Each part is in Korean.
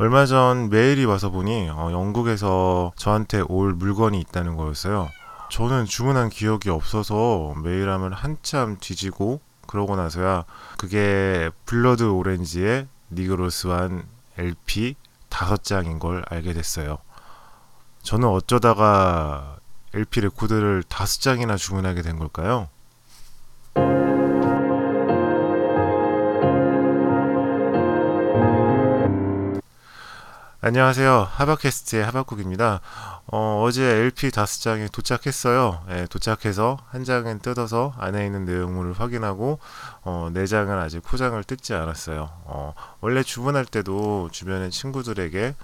얼마 전 메일이 와서 보니 어, 영국에서 저한테 올 물건이 있다는 거였어요. 저는 주문한 기억이 없어서 메일함을 한참 뒤지고 그러고 나서야 그게 Blood Orange의 Negro Swan LP 다섯 장인 걸 알게 됐어요. 저는 어쩌다가 LP 레코드를 다섯 장이나 주문하게 된 걸까요? 안녕하세요. 하바캐스트의 하바국입니다. 어, 어제 LP 다섯 장이 도착했어요. 예, 도착해서 한 장은 뜯어서 안에 있는 내용물을 확인하고 어, 네 장은 아직 포장을 뜯지 않았어요. 어, 원래 주문할 때도 주변의 친구들에게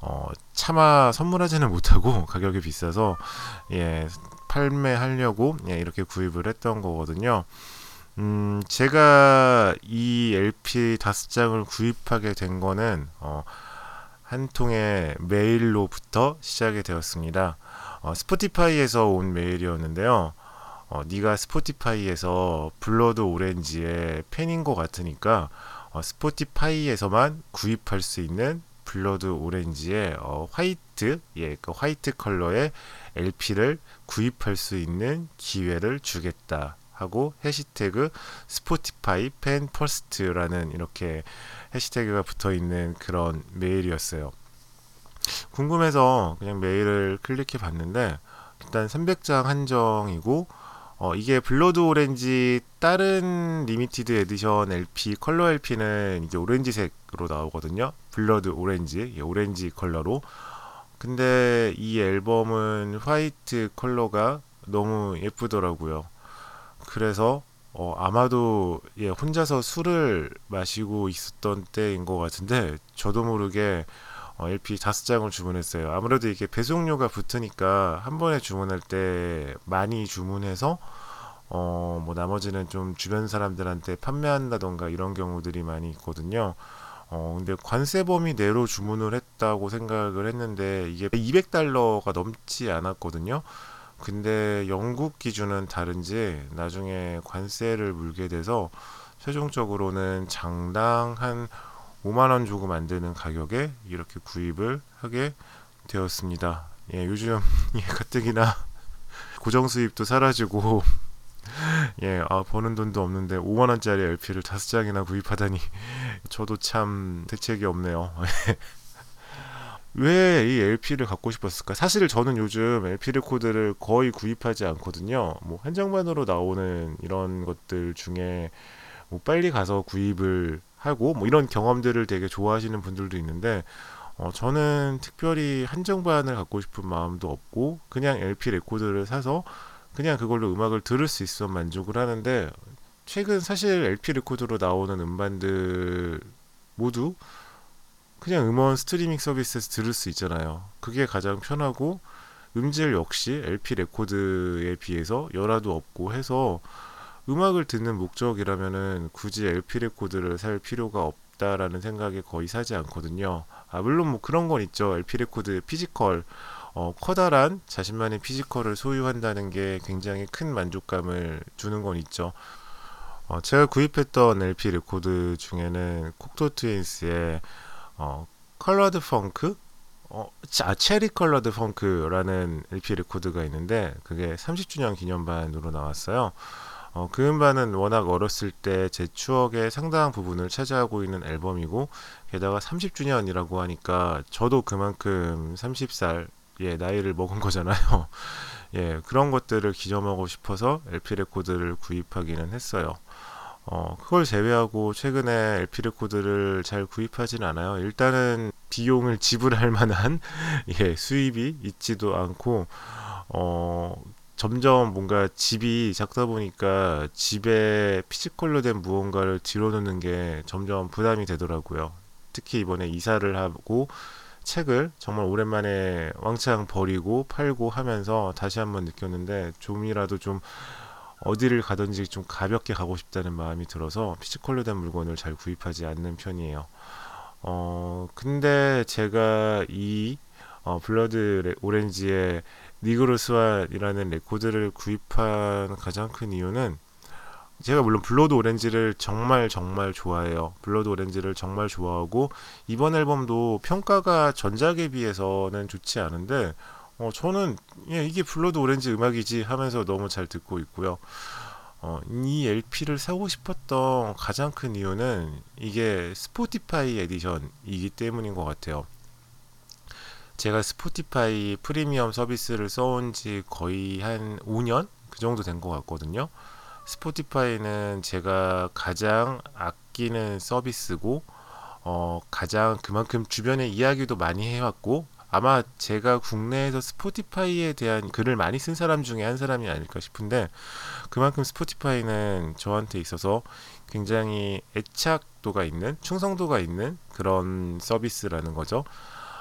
어, 차마 선물하지는 못하고 가격이 비싸서 예, 판매하려고 예, 이렇게 구입을 했던 거거든요. 음, 제가 이 LP 다섯 장을 구입하게 된 거는 어, 한 통의 메일로부터 시작이 되었습니다. 어, Spotify에서 온 메일이었는데요. 어, 네가 Spotify에서 Blood Orange의 팬인 것 같으니까 어, Spotify에서만 구입할 수 있는 Blood Orange의 어, 화이트, 예, 그 화이트 컬러의 LP를 구입할 수 있는 기회를 주겠다 하고 해시태그 Spotify Fans First라는 이렇게 해시태그가 붙어 있는 그런 메일이었어요. 궁금해서 그냥 메일을 클릭해 봤는데 일단 300장 한정이고 어, 이게 Blood Orange 다른 limited edition LP 컬러 LP는 이제 오렌지색으로 나오거든요. Blood Orange, 예, 오렌지 컬러로. 근데 이 앨범은 화이트 컬러가 너무 예쁘더라고요. 그래서 어, 아마도 예, 혼자서 술을 마시고 있었던 때인 것 같은데 저도 모르게 어, LP 다섯 장을 주문했어요. 아무래도 이게 배송료가 붙으니까 한 번에 주문할 때 많이 주문해서 어, 뭐 나머지는 좀 주변 사람들한테 판매한다던가 이런 경우들이 많이 있거든요. 어, 근데 관세 범위 내로 주문을 했다고 생각을 했는데 이게 200달러가 넘지 않았거든요. 근데 영국 기준은 다른지 나중에 관세를 물게 돼서 최종적으로는 장당 한 5만 원 주고 만드는 가격에 이렇게 구입을 하게 되었습니다. 예, 요즘 예, 가뜩이나 고정 수입도 사라지고 예, 아, 버는 돈도 없는데 5만 원짜리 LP를 다섯 장이나 구입하다니 저도 참 대책이 없네요. 왜 이 LP를 갖고 싶었을까? 사실 저는 요즘 LP 레코드를 거의 구입하지 않거든요. 뭐 한정판으로 나오는 이런 것들 중에 뭐 빨리 가서 구입을 하고 뭐 이런 경험들을 되게 좋아하시는 분들도 있는데 어, 저는 특별히 한정판을 갖고 싶은 마음도 없고 그냥 LP 레코드를 사서 그냥 그걸로 음악을 들을 수 있어 만족을 하는데 최근 사실 LP 레코드로 나오는 음반들 모두 그냥 음원 스트리밍 서비스에서 들을 수 있잖아요. 그게 가장 편하고 음질 역시 LP 레코드에 비해서 열화도 없고 해서 음악을 듣는 목적이라면은 굳이 LP 레코드를 살 필요가 없다라는 생각에 거의 사지 않거든요. 아, 물론 뭐 그런 건 있죠. LP 레코드 physical 어, 커다란 자신만의 physical을 소유한다는 게 굉장히 큰 만족감을 주는 건 있죠. 어, 제가 구입했던 LP 레코드 중에는 Cocteau Twins의 어, Coloured Funk 어, 아, Cherry Coloured Funk라는 LP 레코드가 있는데 그게 30주년 기념반으로 나왔어요. 어, 그 음반은 워낙 어렸을 때 제 추억의 상당한 부분을 차지하고 있는 앨범이고 게다가 30주년이라고 하니까 저도 그만큼 30살 예, 나이를 먹은 거잖아요. 예, 그런 것들을 기념하고 싶어서 LP 레코드를 구입하기는 했어요. 어, 그걸 제외하고 최근에 LP 레코드를 잘 구입하진 않아요. 일단은 비용을 지불할 만한 예, 수입이 있지도 않고 어, 점점 뭔가 집이 작다 보니까 집에 physical로 된 무언가를 들여놓는 게 점점 부담이 되더라고요. 특히 이번에 이사를 하고 책을 정말 오랜만에 왕창 버리고 팔고 하면서 다시 한번 느꼈는데 좀이라도 좀 어디를 가든지 좀 가볍게 가고 싶다는 마음이 들어서 physical로 된 물건을 잘 구입하지 않는 편이에요. 어, 근데 제가 이 어, Blood Orange의 Negro Swan이라는 레코드를 구입한 가장 큰 이유는 제가 물론 Blood Orange를 정말 정말 좋아해요. Blood Orange를 정말 좋아하고 이번 앨범도 평가가 전작에 비해서는 좋지 않은데 어, 저는 예, 이게 Blood Orange 음악이지 하면서 너무 잘 듣고 있고요. 어, 이 LP를 사고 싶었던 가장 큰 이유는 이게 Spotify edition이기 때문인 것 같아요. 제가 Spotify 프리미엄 서비스를 써온 지 거의 한 5년? 그 정도 된 것 같거든요. Spotify는 제가 가장 아끼는 서비스고, 어, 가장 그만큼 주변에 이야기도 많이 해왔고, 아마 제가 국내에서 Spotify에 대한 글을 많이 쓴 사람 중에 한 사람이 아닐까 싶은데, 그만큼 Spotify는 저한테 있어서 굉장히 애착도가 있는, 충성도가 있는 그런 서비스라는 거죠.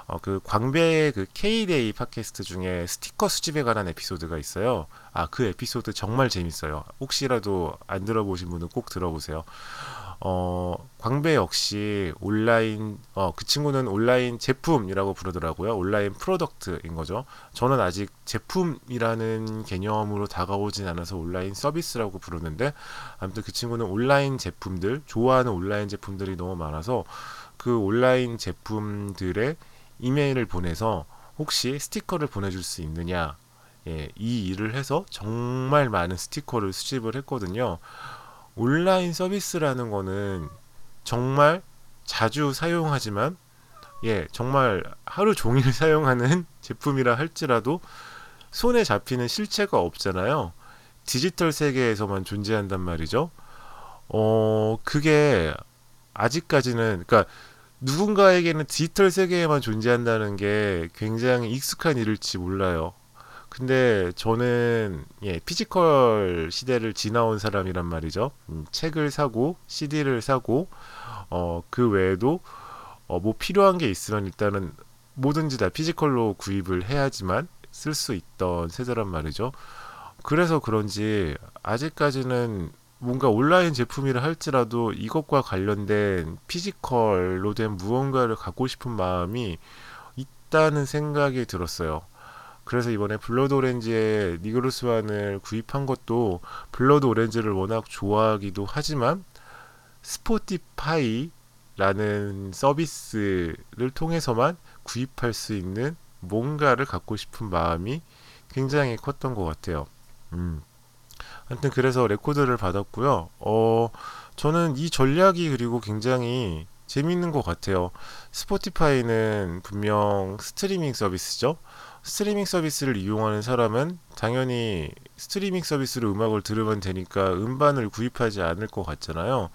어, 그 광배의 그 K-데이 팟캐스트 중에 스티커 수집에 관한 에피소드가 있어요. 아, 그 에피소드 정말 재밌어요. 혹시라도 안 들어보신 분은 꼭 들어보세요. 어, 광배 역시 온라인, 어, 그 친구는 온라인 제품이라고 부르더라고요. 온라인 product인 거죠. 저는 아직 제품이라는 개념으로 다가오진 않아서 온라인 서비스라고 부르는데, 아무튼 그 친구는 온라인 제품들, 좋아하는 온라인 제품들이 너무 많아서 그 온라인 제품들의 이메일을 보내서 혹시 스티커를 보내줄 수 있느냐 예, 이 일을 해서 정말 많은 스티커를 수집을 했거든요. 온라인 서비스라는 거는 정말 자주 사용하지만 예, 정말 하루 종일 사용하는 제품이라 할지라도 손에 잡히는 실체가 없잖아요. 디지털 세계에서만 존재한단 말이죠. 어, 그게 아직까지는 그러니까 누군가에게는 디지털 세계에만 존재한다는 게 굉장히 익숙한 일일지 몰라요. 근데 저는 예, physical 시대를 지나온 사람이란 말이죠. 음, 책을 사고 CD를 사고 어, 그 외에도 어, 뭐 필요한 게 있으면 일단은 뭐든지 다 physical로 구입을 해야지만 쓸 수 있던 세대란 말이죠. 그래서 그런지 아직까지는 뭔가 온라인 제품이라 할지라도 이것과 관련된 physical로 된 무언가를 갖고 싶은 마음이 있다는 생각이 들었어요. 그래서 이번에 Blood Orange의 Negro Swan을 구입한 것도 Blood Orange를 워낙 좋아하기도 하지만 Spotify라는 서비스를 통해서만 구입할 수 있는 뭔가를 갖고 싶은 마음이 굉장히 컸던 것 같아요. 음. 하여튼 그래서 레코드를 받았고요. 어, 저는 이 전략이 그리고 굉장히 재밌는 것 같아요. Spotify는 분명 스트리밍 서비스죠. 스트리밍 서비스를 이용하는 사람은 당연히 스트리밍 서비스로 음악을 들으면 되니까 음반을 구입하지 않을 것 같잖아요.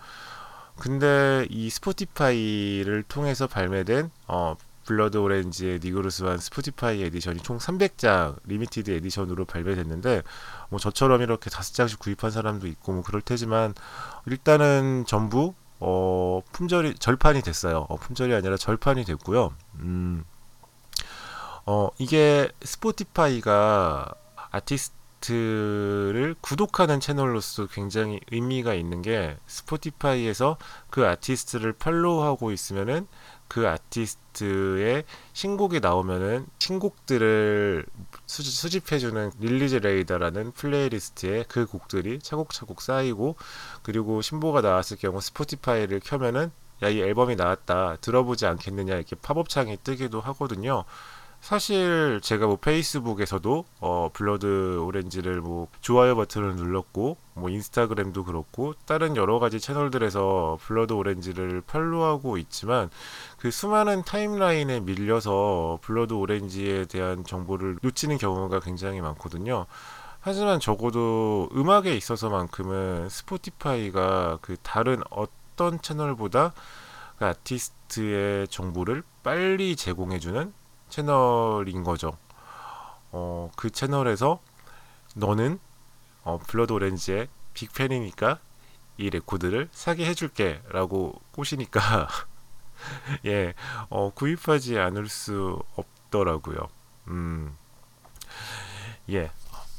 근데 이 Spotify를 통해서 발매된 어, Blood Orange의 Negro Swan Spotify edition이 총 300장 limited edition으로 발매됐는데 뭐 저처럼 이렇게 다섯 장씩 구입한 사람도 있고 뭐 그럴 테지만 일단은 전부 어 품절이 절판이 됐어요. 어, 품절이 아니라 절판이 됐고요. 음. 어 이게 Spotify가 아티스트를 구독하는 채널로서 굉장히 의미가 있는 게 Spotify에서 그 아티스트를 follow하고 있으면은 그 아티스트의 신곡이 나오면은 신곡들을 수집 해주는 Release Radar라는 playlist에 그 곡들이 차곡차곡 쌓이고 그리고 신보가 나왔을 경우 Spotify를 켜면은 야 이 앨범이 나왔다 들어보지 않겠느냐 이렇게 팝업 창이 뜨기도 하거든요. 사실 제가 뭐 Facebook에서도 어 Blood Orange를 뭐 좋아요 버튼을 눌렀고 뭐 Instagram도 그렇고 다른 여러 가지 채널들에서 Blood Orange를 follow하고 있지만 그 수많은 timeline에 밀려서 Blood Orange에 대한 정보를 놓치는 경우가 굉장히 많거든요. 하지만 적어도 음악에 있어서만큼은 Spotify가 그 다른 어떤 채널보다 그 아티스트의 정보를 빨리 제공해주는 채널인 거죠. 어, 그 채널에서 너는 어, Blood Orange의 big fan이니까 이 레코드를 사게 해줄게 라고 꼬시니까 예, 어, 구입하지 않을 수 없더라고요. 음, 예,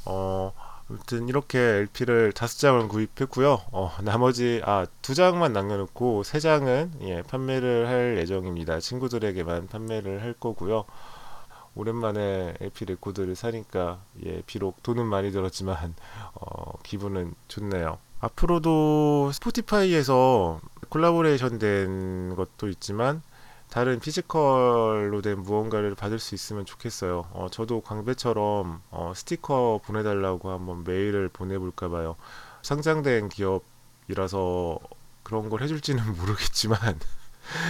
어, 아무튼 이렇게 LP를 다섯 장을 구입했고요. 어, 나머지 아 두 장만 남겨놓고 세 장은 예, 판매를 할 예정입니다. 친구들에게만 판매를 할 거고요. 오랜만에 LP 레코드를 사니까 예, 비록 돈은 많이 들었지만 어, 기분은 좋네요. 앞으로도 Spotify에서 collaboration 된 것도 있지만 다른 physical로 된 무언가를 받을 수 있으면 좋겠어요. 어, 저도 광배처럼 어, 스티커 보내달라고 한번 메일을 보내볼까 봐요. 상장된 기업이라서 그런 걸 해줄지는 모르겠지만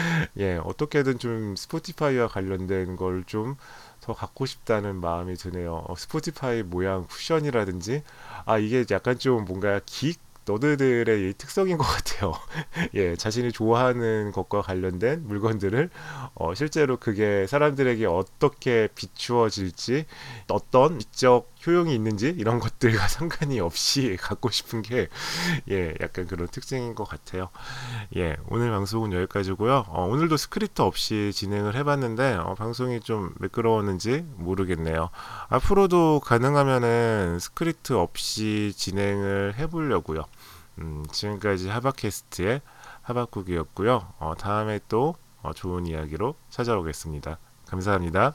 예, 어떻게든 좀 스포티파이와 관련된 걸 좀 더 갖고 싶다는 마음이 드네요. 어, 스포티파이 모양 쿠션이라든지, 아, 이게 약간 좀 뭔가 기 너드들의 이 특성인 것 같아요. 예, 자신이 좋아하는 것과 관련된 물건들을 어, 실제로 그게 사람들에게 어떻게 비추어질지, 어떤 미적 효용이 있는지 이런 것들과 상관이 없이 갖고 싶은 게 예, 약간 그런 특징인 것 같아요. 예, 오늘 방송은 여기까지고요. 어, 오늘도 스크립트 없이 진행을 해봤는데 어, 방송이 좀 매끄러웠는지 모르겠네요. 앞으로도 가능하면은 스크립트 없이 진행을 해보려고요. 음, 지금까지 하바캐스트의 하바국이었고요. 어, 다음에 또 어, 좋은 이야기로 찾아오겠습니다. 감사합니다.